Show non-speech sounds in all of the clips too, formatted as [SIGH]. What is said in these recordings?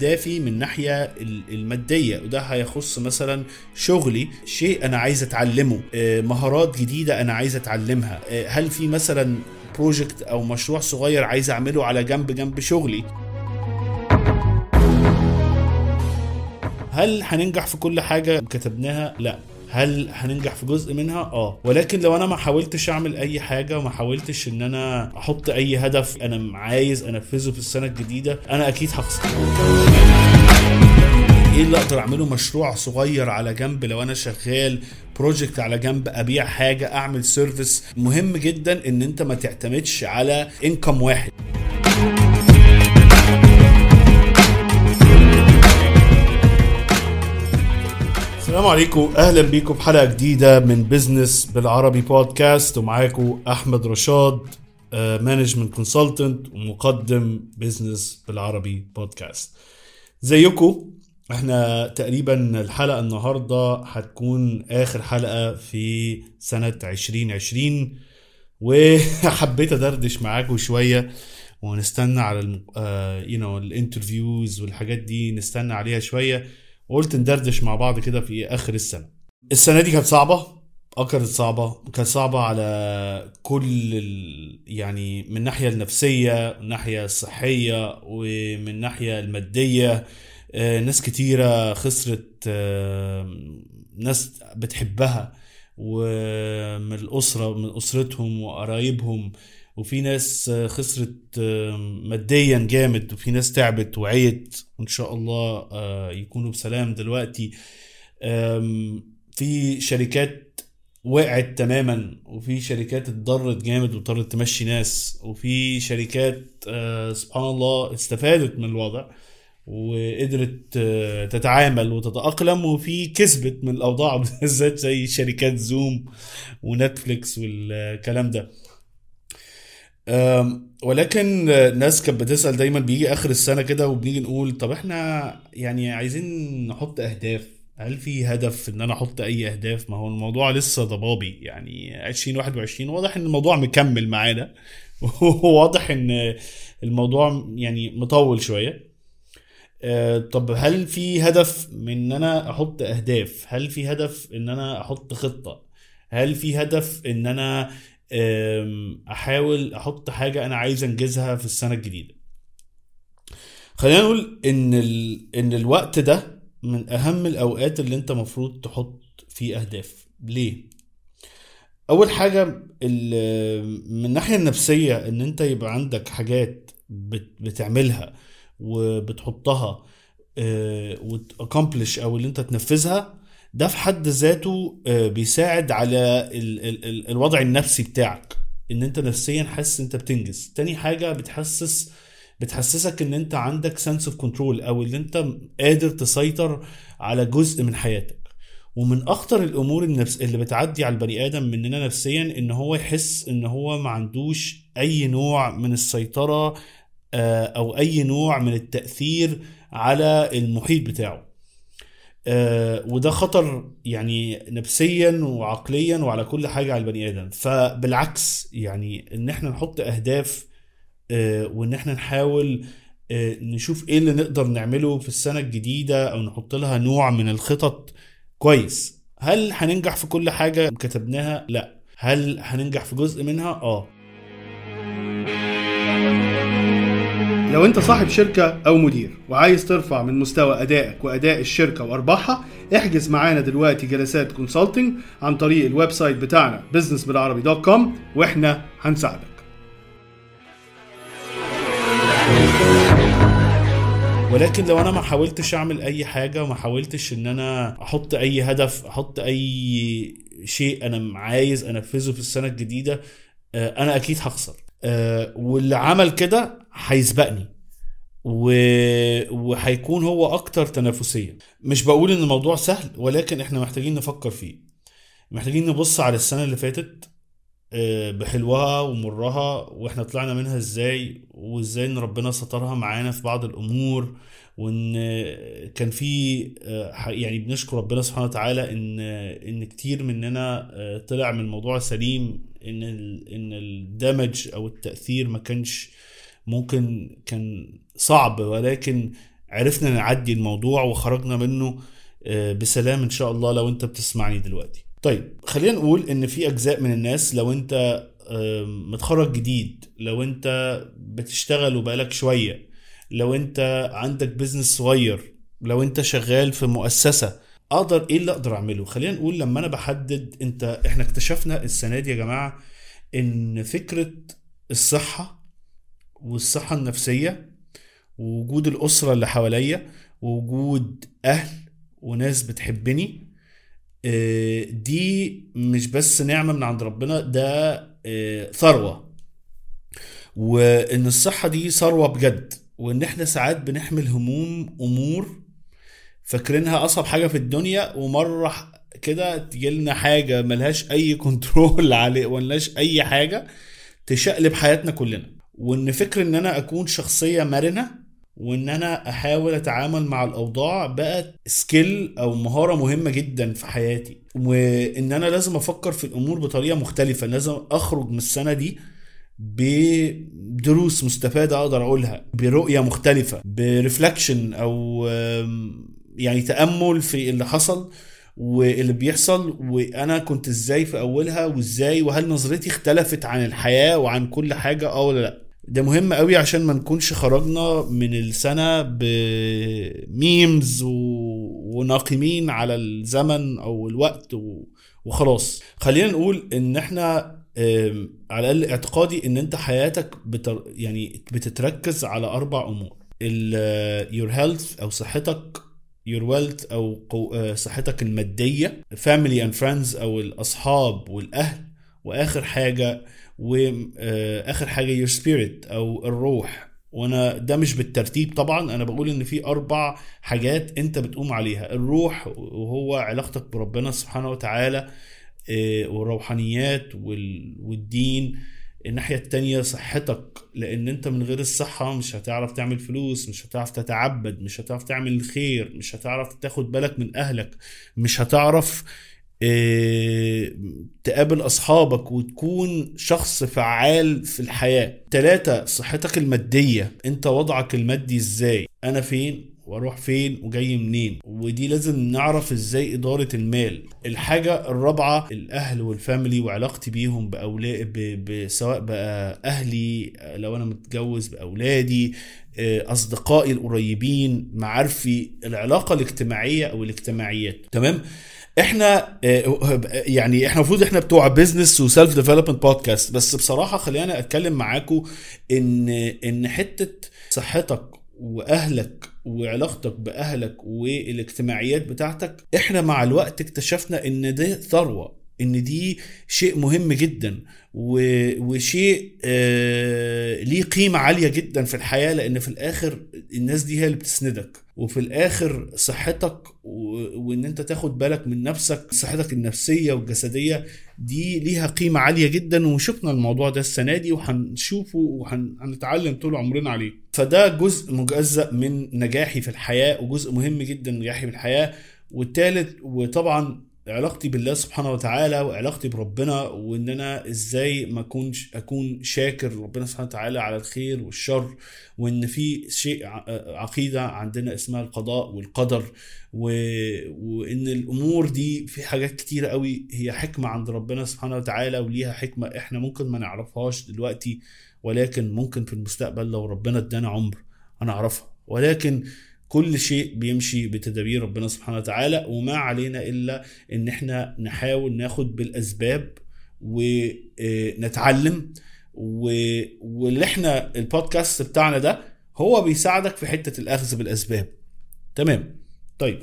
أهدافي من ناحية ال- المادية وده هيخص مثلا شغلي شيء أنا عايز أتعلمه آه، مهارات جديدة أنا عايز أتعلمها آه، هل في مثلا بروجكت أو مشروع صغير عايز أعمله على جنب جنب شغلي؟ هل هننجح في كل حاجة كتبناها؟ لا. هل هننجح في جزء منها؟ آه. ولكن لو أنا ما حاولتش أعمل أي حاجة وما حاولتش إن أنا أحط أي هدف أنا عايز أنفذه في السنة الجديدة أنا أكيد هخسر. إيه اللي أقدر أعمله؟ مشروع صغير على جنب. لو أنا شغال project على جنب أبيع حاجة أعمل service مهم جدا إن أنت ما تعتمدش على income واحد. السلام عليكم. أهلا بيكم بحلقه جديدة من business بالعربي بودكاست ومعاكم أحمد رشاد management consultant ومقدم business بالعربي بودكاست ازيكم. إحنا تقريبا الحلقة النهارده هتكون آخر حلقة في سنة 2020 وحبيت أدردش معاكم شوية ونستنى على you know ال interviews والحاجات دي نستنى عليها شوية. وقلت ندردش مع بعض كده في آخر السنة. السنة دي كانت صعبة آه كانت صعبة. كانت صعبة على كل ال... يعني من الناحيه النفسية من الناحيه الصحية ومن الناحيه المادية. آه، ناس كتيرة خسرت آه، ناس بتحبها ومن الأسرة من أسرتهم وقرايبهم. وفي ناس آه، خسرت آه، ماديا جامد وفي ناس تعبت وعيت. وإن شاء الله آه، يكونوا بسلام دلوقتي. في شركات وقعت تماما وفي شركات اتضرت جامد واضطرت تمشي ناس. وفي شركات سبحان الله استفادت من الوضع وقدرت تتعامل وتتأقلم. وفي كسبت من الأوضاع [LAUGHS] بالذات زي شركات زوم ونتفليكس والكلام ده. ولكن آه، ناس كانت بتسأل دايما بيجي آخر السنة كده وبنيجي نقول طب إحنا يعني عايزين نحط أهداف. هل في هدف إن أنا أحط أي أهداف؟ ما هو الموضوع لسه ضبابي يعني 2021 واضح إن الموضوع مكمل معانا. [LAUGHS] وواضح إن الموضوع يعني مطول شوية. آه، طب هل في هدف من إن أنا أحط أهداف؟ هل في هدف إن أنا أحط خطة؟ هل في هدف إن أنا أحاول أحط حاجة أنا عايز أنجزها في السنة الجديدة. خلينا نقول إن ال... إن الوقت ده من أهم الأوقات اللي أنت مفروض تحط فيه أهداف. ليه؟ أول حاجة من الناحية النفسية إن أنت يبقى عندك حاجات بت... بتعملها وبتحطها وت accomplish أو اللي أنت تنفذها ده في حد ذاته آه، بيساعد على ال ال ال الوضع النفسي بتاعك إن أنت نفسيا حاسس أنت بتنجز. تاني حاجة بتحسس بتحسسك إن أنت عندك sense of control أو إن أنت قادر تسيطر على جزء من حياتك. ومن أخطر الأمور النفس اللي بتعدي على البني آدم مننا نفسيا إن هو يحس إن هو ما عندوش أي نوع من السيطرة آه، أو أي نوع من التأثير على المحيط بتاعه. آه، وده خطر يعني نفسيا وعقليا وعلى كل حاجة على البني آدم. فبالعكس يعني إن إحنا نحط أهداف آه، وإن إحنا نحاول آه، نشوف إيه اللي نقدر نعمله في السنة الجديدة أو نحط لها نوع من الخطط كويس. هل هننجح في كل حاجة كتبناها؟ لا. هل هننجح في جزء منها؟ آه. لو انت صاحب شركة أو مدير وعايز ترفع من مستوى ادائك واداء الشركة وارباحها احجز معانا دلوقتي جلسات consulting عن طريق ال website بتاعنا businessبالعربي.com وإحنا هنساعدك. ولكن لو أنا ما حاولتش أعمل أي حاجة وما حاولتش إن أنا أحط أي هدف أحط أي شيء أنا عايز أنفذه في السنة الجديدة آه، أنا أكيد هخسر. آه، واللي عمل كده هيسبقني. و... وهيكون هو أكتر تنافسيا. مش بقول إن الموضوع سهل ولكن إحنا محتاجين نفكر فيه. محتاجين نبص على السنة اللي فاتت آه، بحلوها ومرها وإحنا طلعنا منها إزاي وإزاي إن ربنا سترها معانا في بعض الأمور وإن كان في آه، يعني بنشكر ربنا سبحانه وتعالى إن إن كتير مننا آه، طلع من الموضوع سليم إن إن الدمج أو التأثير ما كانش ممكن كان صعب ولكن عرفنا نعدي الموضوع وخرجنا منه آه، بسلام إن شاء الله لو أنت بتسمعني دلوقتي. طيب خلينا نقول إن في أجزاء من الناس لو أنت آم، متخرج جديد لو أنت بتشتغل وبقالك شوية لو أنت عندك بيزنس صغير لو أنت شغال في مؤسسة أقدر إيه اللي أقدر أعمله؟ خلينا نقول لما أنا بحدد إنت إحنا اكتشفنا السنة دي يا جماعة إن فكرة الصحة والصحة النفسية ووجود الأسرة اللي حواليا ووجود أهل وناس بتحبني آه، دي مش بس نعمة من عند ربنا ده آه، ثروة. وإن الصحة دي ثروة بجد وإن إحنا ساعات بنحمل هموم أمور فاكرينها أصعب حاجة في الدنيا ومرة كده تجيلنا حاجة ملهاش أي [LAUGHS] كنترول عليه ملهاش أي حاجة تشقلب حياتنا كلنا. وإن فكر إن أنا أكون شخصية مرنة وإن أنا أحاول أتعامل مع الأوضاع بقت skill أو مهارة مهمة جدا في حياتي. وإن أنا لازم أفكر في الأمور بطريقة مختلفة لازم أخرج من السنة دي بدروس مستفادة أقدر أقولها برؤية مختلفة ب reflection أو يعني تأمل في اللي حصل واللي بيحصل وأنا كنت إزاي في أولها وإزاي وهل نظرتي اختلفت عن الحياة وعن كل حاجة آه ولا لأ. ده مهم قوي عشان ما نكونش خرجنا من السنة ب memes و... وناقمين على الزمن أو الوقت و... وخلاص. خلينا نقول إن إحنا على الأقل اعتقادي إن أنت حياتك بتر... يعني بتتركز على أربع أمور. ال your health أو صحتك your wealth أو قو... آه، صحتك المادية family and friends أو الأصحاب والأهل وآخر حاجة واخر حاجة your spirit أو الروح. وأنا ده مش بالترتيب طبعا أنا بقول إن في أربع حاجات أنت بتقوم عليها. الروح وهو علاقتك بربنا سبحانه وتعالى آه، والروحانيات وال- والدين. الناحية التانية صحتك لأن أنت من غير الصحة مش هتعرف تعمل فلوس مش هتعرف تتعبد مش هتعرف تعمل الخير مش هتعرف تاخد بالك من أهلك مش هتعرف آه، تقابل أصحابك وتكون شخص فعال في الحياة. تلاتة صحتك المادية. أنت وضعك المادي إزاي؟ أنا فين؟ وأروح فين؟ وجاي منين؟ ودي لازم نعرف إزاي إدارة المال. الحاجة الرابعة الأهل والفاميلي وعلاقتي بيهم باولاد ب... ب... سواء بقى أهلي لو أنا متجوز بأولادي آه، أصدقائي القريبين معارفي العلاقة الاجتماعية أو الاجتماعيات. تمام؟ إحنا آه، يعني إحنا المفروض إحنا بتوع business و self development podcast بس بصراحة خلينا أتكلم معاكم إن إن حتة صحتك وأهلك وعلاقتك بأهلك والاجتماعيات بتاعتك إحنا مع الوقت اكتشفنا إن ده ثروة. إن دي شيء مهم جدا وشيء آه ليه قيمة عالية جدا في الحياة لأن في الآخر الناس دي هي اللي بتسندك وفي الآخر صحتك وإن أنت تاخد بالك من نفسك صحتك النفسية والجسدية دي ليها قيمة عالية جدا وشفنا الموضوع ده السنة دي وهنشوفه وهنتعلم طول عمرنا عليه. فده جزء مجزأ من نجاحي في الحياة وجزء مهم جدا نجاحي في الحياة. والتالت وطبعا علاقتي بالله سبحانه وتعالى وعلاقتي بربنا وإن أنا إزاي ما اكونش أكون شاكر ربنا سبحانه وتعالى على الخير والشر وإن في شيء عقيدة عندنا اسمها القضاء والقدر و... وإن الأمور دي في حاجات كتيره قوي هي حكمة عند ربنا سبحانه وتعالى وليها حكمة إحنا ممكن ما نعرفهاش دلوقتي ولكن ممكن في المستقبل لو ربنا ادانا عمر هنعرفها. ولكن كل شيء بيمشي بتدابير ربنا سبحانه وتعالى وما علينا إلا إن إحنا نحاول ناخد بالأسباب ونتعلم و- واللي إحنا البودكاست بتاعنا ده هو بيساعدك في حتة الأخذ بالأسباب. تمام؟ طيب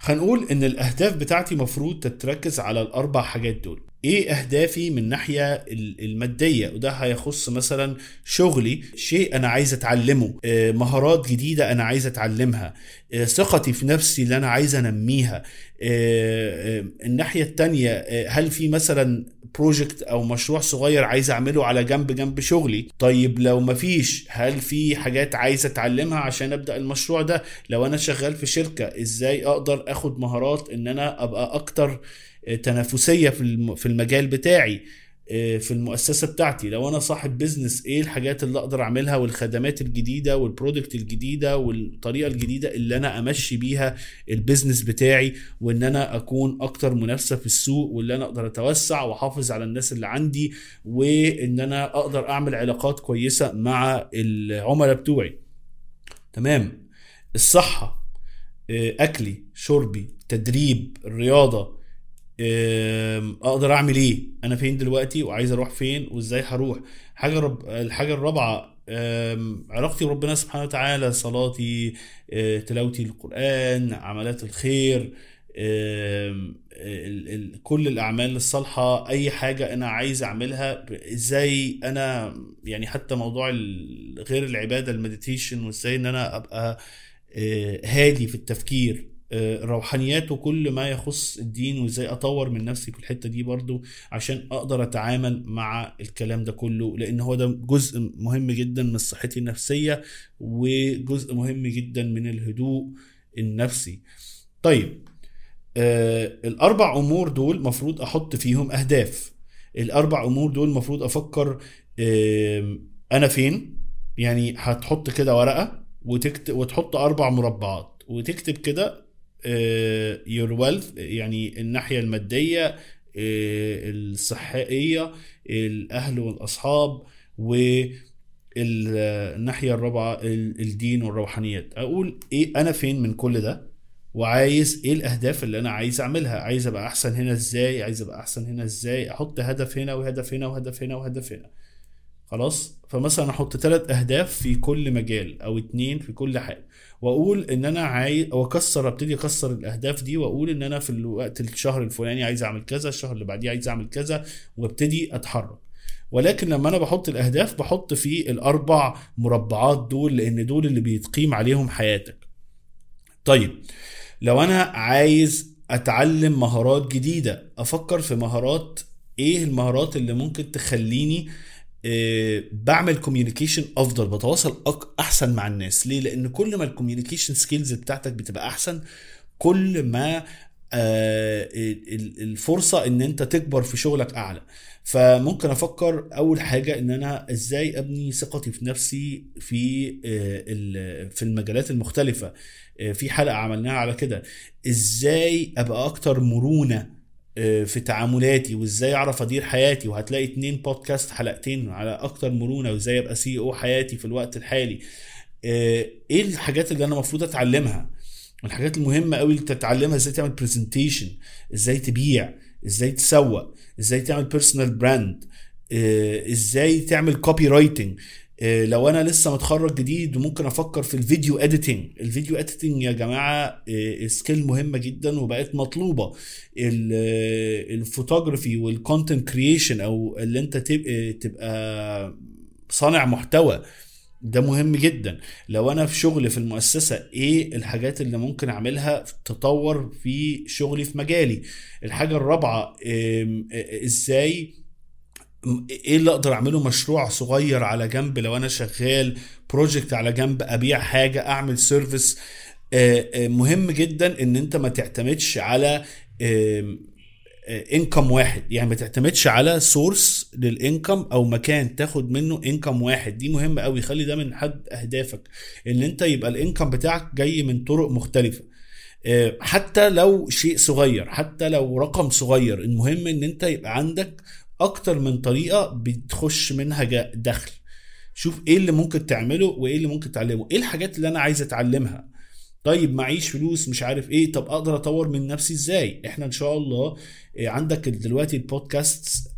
هنقول إن الأهداف بتاعتي مفروض تتركز على الأربع حاجات دول. إيه اهدافي من ناحية ال- المادية؟ وده هيخص مثلا شغلي شيء أنا عايز أتعلمه آه، مهارات جديدة أنا عايز أتعلمها آه، ثقتي في نفسي اللي أنا عايز أنميها آه، الناحية التانية هل في مثلا بروجكت أو مشروع صغير عايز أعمله على جنب جنب شغلي؟ طيب لو مفيش هل في حاجات عايز أتعلمها عشان أبدأ المشروع ده؟ لو أنا شغال في شركة إزاي أقدر أخد مهارات إن أنا أبقى أكتر تنافسية في الم- في المجال بتاعي آه، في المؤسسة بتاعتي. لو أنا صاحب business إيه الحاجات اللي أقدر أعملها؟ والخدمات الجديدة وال product الجديدة والطريقة الجديدة اللي أنا أمشي بيها ال business بتاعي وإن أنا أكون أكتر منافسة في السوق واللي أنا أقدر أتوسع وأحافظ على الناس اللي عندي وإن أنا أقدر أعمل علاقات كويسة مع العملاء بتوعي. تمام. الصحة آه، أكلي شربي تدريب الرياضة أقدر اعمل إيه؟ أنا فين دلوقتي؟ وعايز أروح فين؟ وازاي هروح؟ حاجة رب... الحاجة الرابعة علاقتي بربنا سبحانه وتعالى صلاتي آه، تلاوتي القران عملات الخير. كل الأعمال الصالحة أي حاجة أنا عايز أعملها إزاي أنا يعني حتى موضوع غير العبادة المديتيشن وإزاي إن أنا أبقى آه، هادي في التفكير. روحانيات وكل ما يخص الدين وإزاي أطور من نفسي في الحتة دي برضو عشان أقدر أتعامل مع الكلام ده كله لأن هو ده جزء مهم جدا من صحتي النفسية وجزء مهم جدا من الهدوء النفسي. طيب آه الأربع أمور دول مفروض أحط فيهم أهداف. الأربع أمور دول مفروض أفكر آه أنا فين؟ يعني هتحط كده ورقة وتكتب وتحط أربع مربعات وتكتب كده يور ويلث يعني الناحية المادية آه، الصحية الأهل والأصحاب والناحية الرابعة ال- الدين والروحانيات. أقول إيه أنا فين من كل ده؟ وعايز إيه الأهداف اللي أنا عايز أعملها؟ عايز أبقى أحسن هنا إزاي؟ عايز أبقى أحسن هنا إزاي؟ أحط هدف هنا وهدف هنا وهدف هنا وهدف هنا. خلاص؟ فمثلا أحط ثلاث أهداف في كل مجال أو اتنين في كل حاجة. وأقول إن أنا عايز أو اكسر أبتدي أكسر الأهداف دي وأقول إن أنا في الوقت الشهر الفلاني عايز أعمل كذا الشهر اللي بعديه عايز أعمل كذا وأبتدي أتحرك. ولكن لما أنا بحط الأهداف بحط في الأربع مربعات دول لأن دول اللي بيتقيم عليهم حياتك. طيب لو أنا عايز أتعلم مهارات جديدة أفكر في مهارات إيه المهارات اللي ممكن تخليني بعمل communication أفضل بتواصل أحسن مع الناس. ليه؟ لأن كل ما ال communication skills بتاعتك بتبقى أحسن كل ما آه، ال- ال- الفرصة إن أنت تكبر في شغلك أعلى. فممكن أفكر أول حاجة إن أنا إزاي أبني ثقتي في نفسي في آه، في المجالات المختلفة. آه، في حلقة عملناها على كده. إزاي أبقى أكتر مرونة آه، في تعاملاتي وإزاي أعرف أدير حياتي وهتلاقي اتنين بودكاست حلقتين على أكتر مرونة وإزاي أبقى CEO حياتي في الوقت الحالي. آه، إيه الحاجات اللي أنا المفروض أتعلمها؟ الحاجات المهمة قوي اللي تتعلمها إزاي تعمل presentation إزاي تبيع إزاي تسوق إزاي تعمل personal brand إزاي تعمل copywriting لو أنا لسه متخرج جديد وممكن أفكر في ال video editing ال video editing يا جماعة skill مهمة جدا وبقت مطلوبة. ال- ال photography وال content creation أو اللي أنت تبقى, تبقى صانع محتوى ده مهم جدا. لو أنا في شغل في المؤسسة إيه الحاجات اللي ممكن أعملها تطور في شغلي في مجالي؟ الحاجة الرابعة إزاي إيه اللي أقدر اعمله مشروع صغير على جنب لو أنا شغال project على جنب ابيع حاجة اعمل service مهم جدا ان انت ما تعتمدش على income واحد. يعني ما تعتمدش على source لل income أو مكان تاخد منه income واحد. دي مهمه قوي. خلي ده من حد اهدافك. ان انت يبقى ال income بتاعك جاي من طرق مختلفة. آه، حتى لو شيء صغير حتى لو رقم صغير المهم ان انت يبقى عندك أكتر من طريقة بتخش منها دخل. شوف إيه اللي ممكن تعمله وإيه اللي ممكن تعلمه. إيه الحاجات اللي أنا عايز أتعلمها؟ طيب معيش فلوس مش عارف إيه. طب أقدر أطور من نفسي إزاي؟ إحنا إن شاء الله آه، عندك دلوقتي البودكاست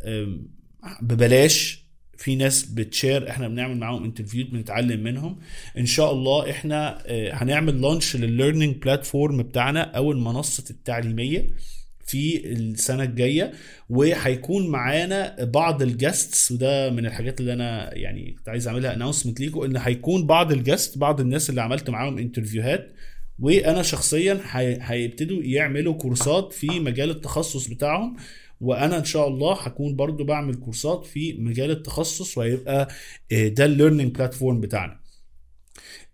ببلاش. في ناس بت share إحنا بنعمل معاهم interviewات بنتعلم منهم. إن شاء الله إحنا آه، هنعمل launch لل learning platform بتاعنا أو المنصه التعليمية. في السنة الجاية وهيكون معانا بعض ال guests وده من الحاجات اللي أنا يعني كنت عايز أعملها announcement ليكم إن هيكون بعض ال guests بعض الناس اللي عملت معاهم interviewهات وأنا شخصيا هي- هيبتدوا يعملوا كورسات في مجال التخصص بتاعهم وأنا إن شاء الله هكون برضو بعمل كورسات في مجال التخصص وهيبقى آه، ده ال learning platform بتاعنا.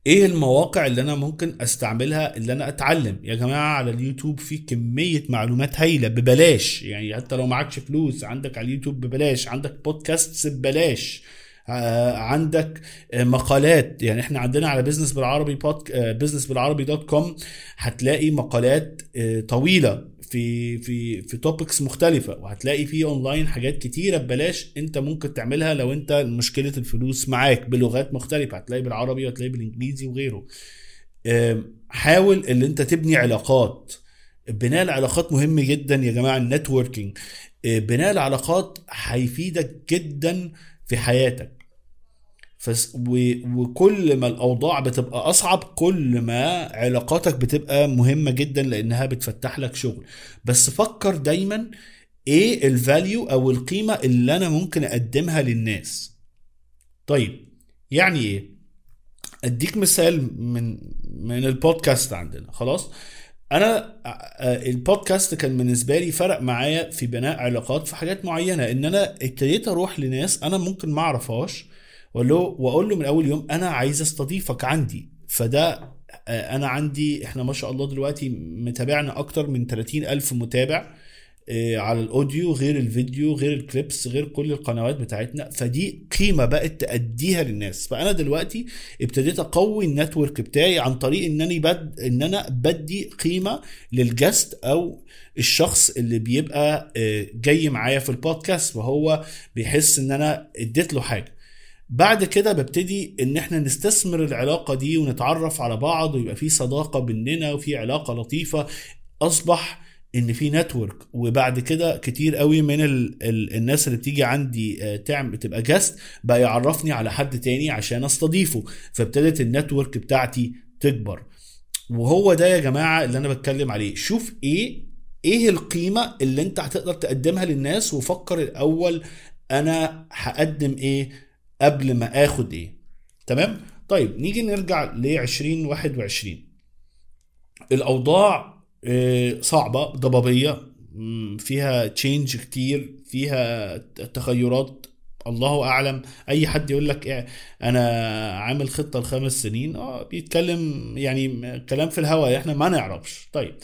إيه المواقع اللي أنا ممكن استعملها اللي أنا اتعلم؟ يا جماعة على اليوتيوب في كمية معلومات هايلة ببلاش. يعني حتى لو معكش فلوس عندك على اليوتيوب ببلاش عندك بودكاست ببلاش. آه، عندك آه، مقالات. يعني إحنا عندنا على بزنس بالعربي podc... بزنس بالعربي دوت كوم هتلاقي مقالات آه، طويلة. في في في topics مختلفة وهتلاقي في اونلاين حاجات كتيرة ببلاش انت ممكن تعملها لو انت مشكلة الفلوس معاك بلغات مختلفة هتلاقي بالعربي وهتلاقي بالإنجليزي وغيره. حاول ان انت تبني علاقات. بناء العلاقات مهم جدا يا جماعة ال networking. آه، بناء العلاقات هيفيدك جدا في حياتك. وكل ما الأوضاع بتبقى أصعب كل ما علاقاتك بتبقى مهمة جدا لأنها بتفتح لك شغل. بس فكر دايما إيه الفاليو أو القيمة اللي أنا ممكن أقدمها للناس. طيب يعني إيه؟ أديك مثال من من البودكاست عندنا. خلاص؟ أنا آه، البودكاست كان بالنسبة لي فرق معايا في بناء علاقات في حاجات معينة. إن أنا ابتديت أروح لناس أنا ممكن ما أعرفهاش وأقول له وأقول له من أول يوم أنا عايز أستضيفك عندي. فده آه، أنا عندي إحنا ما شاء الله دلوقتي متابعنا أكتر من 30 ألف متابع آه، على الأوديو غير الفيديو غير الكليبس غير كل القنوات بتاعتنا. فدي قيمة بقت تأديها للناس. فأنا دلوقتي ابتديت أقوي ال network بتاعي عن طريق إن أنا بد إن أنا بدي قيمة لل guest أو الشخص اللي بيبقى آه، جاي معايا في البودكاست وهو بيحس إن أنا اديت له حاجة. بعد كده ببتدي إن إحنا نستثمر العلاقة دي ونتعرف على بعض ويبقى في صداقة بيننا وفي علاقة لطيفة. أصبح إن في network وبعد كده كتير قوي من ال ال الناس اللي بتيجي عندي آه، تعمل تبقى guest بقى يعرفني على حد تاني عشان أستضيفه. فابتدت ال network بتاعتي تكبر. وهو ده يا جماعة اللي أنا بتكلم عليه. شوف إيه إيه القيمة اللي أنت هتقدر تقدمها للناس وفكر الأول أنا هقدم إيه قبل ما آخد إيه؟ تمام؟ طيب نيجي نرجع ل 2021 الأوضاع آه، صعبة ضبابية فيها change كتير فيها تغيرات. الله أعلم. أي حد يقول لك إيه أنا عامل خطة لخمس سنين آه بيتكلم يعني كلام في الهواء إحنا ما نعرفش. طيب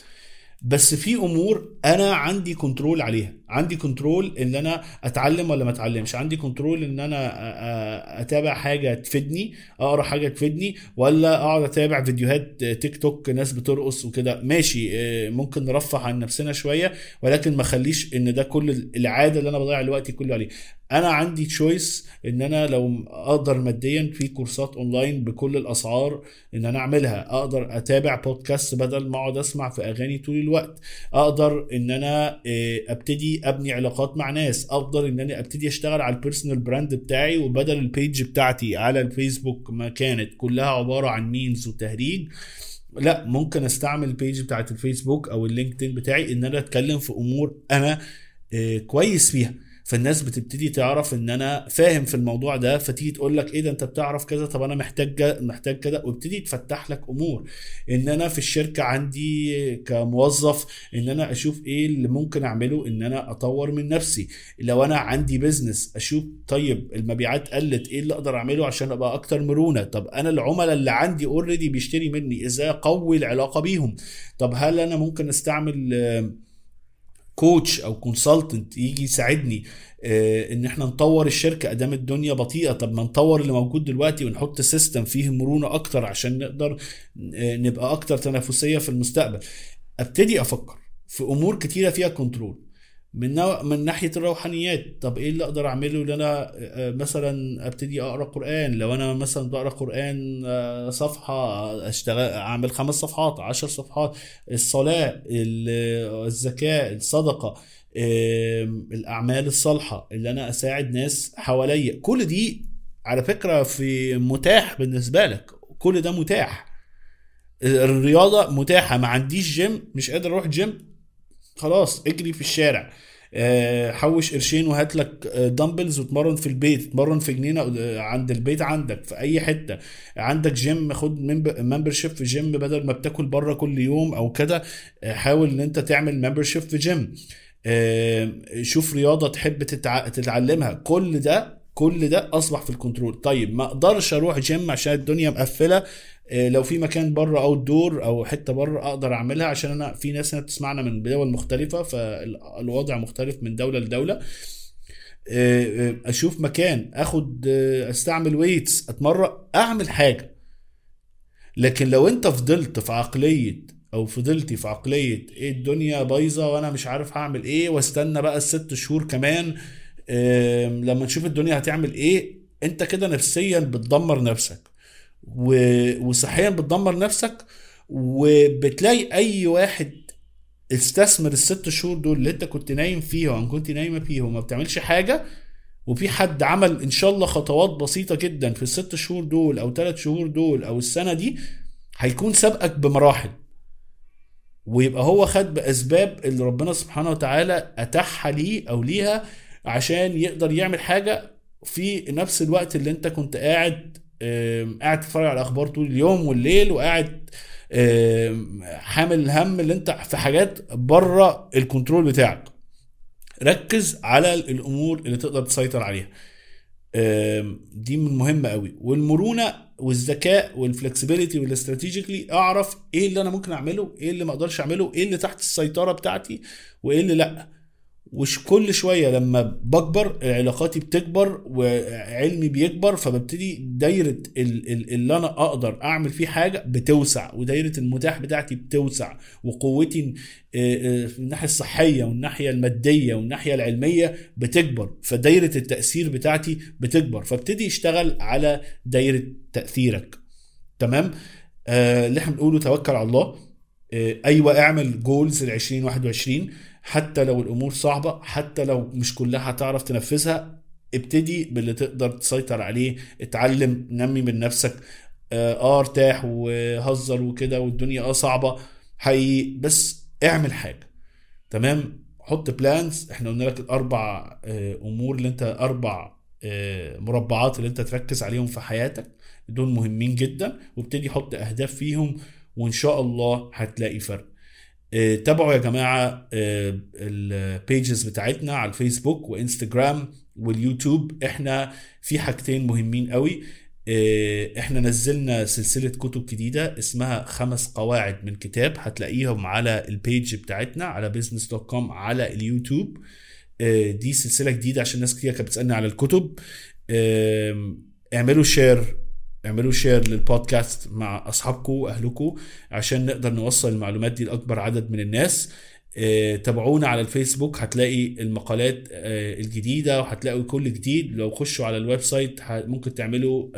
بس في أمور أنا عندي control عليها. عندي control إن أنا أتعلم ولا ما أتعلمش. عندي كنترول إن أنا أتابع حاجة تفيدني أقرأ حاجة تفيدني ولا أقعد أتابع فيديوهات تيك توك ناس بترقص وكده. ماشي آه، ممكن نرفه عن نفسنا شوية ولكن ما أخليش إن ده كل العادة اللي أنا بضيع الوقت كله عليه. أنا عندي choice إن أنا لو أقدر ماديا في كورسات اونلاين بكل الأسعار إن أنا أعملها. أقدر أتابع بودكاست بدل ما أقعد أسمع في أغاني طول الوقت. أقدر إن أنا آه، أبتدي أبني علاقات مع ناس أقدر إن أنا أبتدي أشتغل على ال personal brand بتاعي وبدل ال page بتاعتي على الفيسبوك ما كانت. كلها عبارة عن memes وتهريج. لا ممكن أستعمل ال page بتاعت الفيسبوك أو ال LinkedIn بتاعي إن أنا أتكلم في أمور أنا آه، كويس فيها. فالناس بتبتدي تعرف إن أنا فاهم في الموضوع ده فتيجي تقول لك إيه ده أنت بتعرف كذا طب أنا محتاج محتاج كذا وابتدي تفتح لك أمور. إن أنا في الشركة عندي كموظف إن أنا أشوف إيه اللي ممكن أعمله إن أنا أطور من نفسي. لو أنا عندي business أشوف طيب المبيعات قلت إيه اللي أقدر أعمله عشان أبقى أكتر مرونة. طب أنا العملاء اللي عندي already بيشتري مني إزاي أقوي العلاقة بيهم؟ طب هل أنا ممكن أستعمل coach أو consultant يجي يساعدني آه، إن إحنا نطور الشركة أدام الدنيا بطيئة. طب ما نطور اللي موجود دلوقتي ونحط system فيه مرونة أكتر عشان نقدر آه، نبقى أكتر تنافسية في المستقبل. أبتدي أفكر في أمور كتيرة فيها control من نوع من ناحية الروحانيات. طب إيه اللي أقدر أعمله إن أنا آه، مثلا أبتدي أقرأ قرآن؟ لو أنا مثلا بقرأ قرآن آه، صفحة أشتغل أعمل خمس صفحات عشر صفحات الصلاة ال- الزكاة الصدقة الأعمال الصالحة اللي أنا أساعد ناس حواليا. كل دي على فكرة في متاح بالنسبة لك. كل ده متاح. الرياضة متاحة. ما عنديش جيم مش قادر أروح جيم خلاص اجري في الشارع. آه، حوش قرشين وهات لك آه، dumbbells وتمرن في البيت. اتمرن في جنينة آه، عند البيت عندك في أي حتة. عندك جيم خد membership في جيم بدل ما بتاكل بره كل يوم أو كده. آه، حاول إن أنت تعمل membership في جيم آه، شوف رياضة تحب تتع... تتعلمها. كل ده كل ده أصبح في ال control طيب ما أقدرش أروح جيم عشان الدنيا مقفلة. آه، لو في مكان بره أو دور أو حتة بره أقدر أعملها عشان أنا في ناس هنا بتسمعنا من دول مختلفة فالوضع مختلف من دولة لدولة. آه، آه، أشوف مكان آخد آه، أستعمل ويتس أتمرن أعمل حاجة. لكن لو أنت فضلت في عقلية أو فضلتي في عقلية إيه الدنيا بايظة وأنا مش عارف هعمل إيه واستنى بقى الست شهور كمان لما نشوف الدنيا هتعمل إيه أنت كده نفسيا بتدمر نفسك. وصحيا بتدمر نفسك وبتلاقي أي واحد استثمر الست شهور دول اللي أنت كنت نايم فيهم أو كنت نايمة فيهم وما بتعملش حاجة وفي حد عمل إن شاء الله خطوات بسيطة جدا في الست شهور دول أو ثلاث شهور دول أو السنة دي هيكون سابقك بمراحل. ويبقى هو خد بأسباب اللي ربنا سبحانه وتعالى اتاحها ليه أو ليها عشان يقدر يعمل حاجة في نفس الوقت اللي أنت كنت قاعد قاعد تتفرج على الاخبار طول اليوم والليل وقاعد حامل الهم اللي انت في حاجات بره ال control بتاعك. ركز على الأمور اللي تقدر تسيطر عليها. دي من مهمة قوي. والمرونة والذكاء وال flexibility وال strategically أعرف إيه اللي أنا ممكن أعمله إيه اللي ما أقدرش أعمله إيه اللي تحت السيطرة بتاعتي وإيه اللي لأ. وش كل شوية لما بكبر علاقاتي بتكبر وعلمي بيكبر فببتدي دايرة ال- ال- اللي أنا أقدر أعمل فيه حاجة بتوسع ودايرة المتاح بتاعتي بتوسع وقوتي آه، في الناحية الصحية والناحية المادية والناحية العلمية بتكبر فدايرة التأثير بتاعتي بتكبر فابتدي اشتغل على دايرة تأثيرك. تمام؟ آه اللي إحنا بنقوله توكل على الله. أيوه اعمل جولز ل 2021 حتى لو الأمور صعبة حتى لو مش كلها هتعرف تنفذها ابتدي باللي تقدر تسيطر عليه. اتعلم نمي من نفسك. آه آه، ارتاح وهزر وكده والدنيا آه صعبة. حقيقي بس اعمل حاجة. تمام؟ حط plans إحنا قلنا لك الأربع آه، أمور اللي انت أربع آه، مربعات اللي انت تركز عليهم في حياتك. دول مهمين جدا. وابتدي حط أهداف فيهم. وإن شاء الله هتلاقي فرق. آه، تابعوا يا جماعة ال pages بتاعتنا على الفيسبوك وإنستجرام واليوتيوب. إحنا في حاجتين مهمين قوي. آه، إحنا نزلنا سلسلة كتب جديدة اسمها خمس قواعد من كتاب. هتلاقيهم على ال page بتاعتنا على business dot com على اليوتيوب. آه، دي سلسلة جديدة عشان ناس كتير كانت بتسألني على الكتب. اعملوا share اعملوا share للبودكاست مع اصحابكم واهلكم عشان نقدر نوصل المعلومات دي لأكبر عدد من الناس. آه، تابعونا على الفيسبوك هتلاقي المقالات آه، الجديدة وهتلاقوا كل جديد. لو خشوا على ال website ممكن تعملوا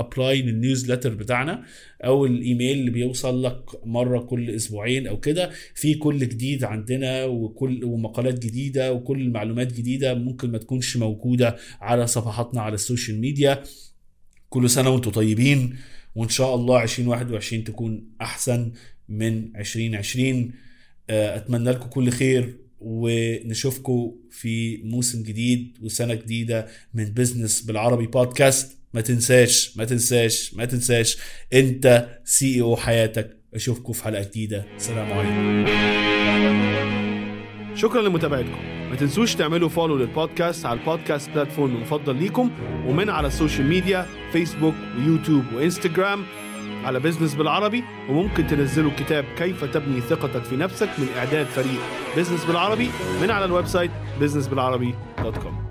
apply لل newsletter بتاعنا أو الإيميل اللي بيوصل لك مرة كل أسبوعين أو كده. في كل جديد عندنا وكل ومقالات جديدة وكل المعلومات جديدة ممكن ما تكونش موجودة على صفحاتنا على ال social media. كل سنة وأنتم طيبين وإن شاء الله 2021 تكون أحسن من 2020 آه، أتمنى لكم كل خير ونشوفكم في موسم جديد وسنة جديدة من business بالعربي بودكاست ما تنساش ما تنساش ما تنساش أنت CEO حياتك. أشوفكم في حلقة جديدة. سلام عليكم. شكرا لمتابعتكم. ما تنسوش تعملوا follow للبودكاست على ال podcast platform المفضل ليكم ومن على ال social media فيسبوك ويوتيوب وانستجرام على business بالعربي وممكن تنزلوا كتاب كيف تبني ثقتك في نفسك من إعداد فريق بزنس بالعربي من على الويب سايت businessbilarabi.com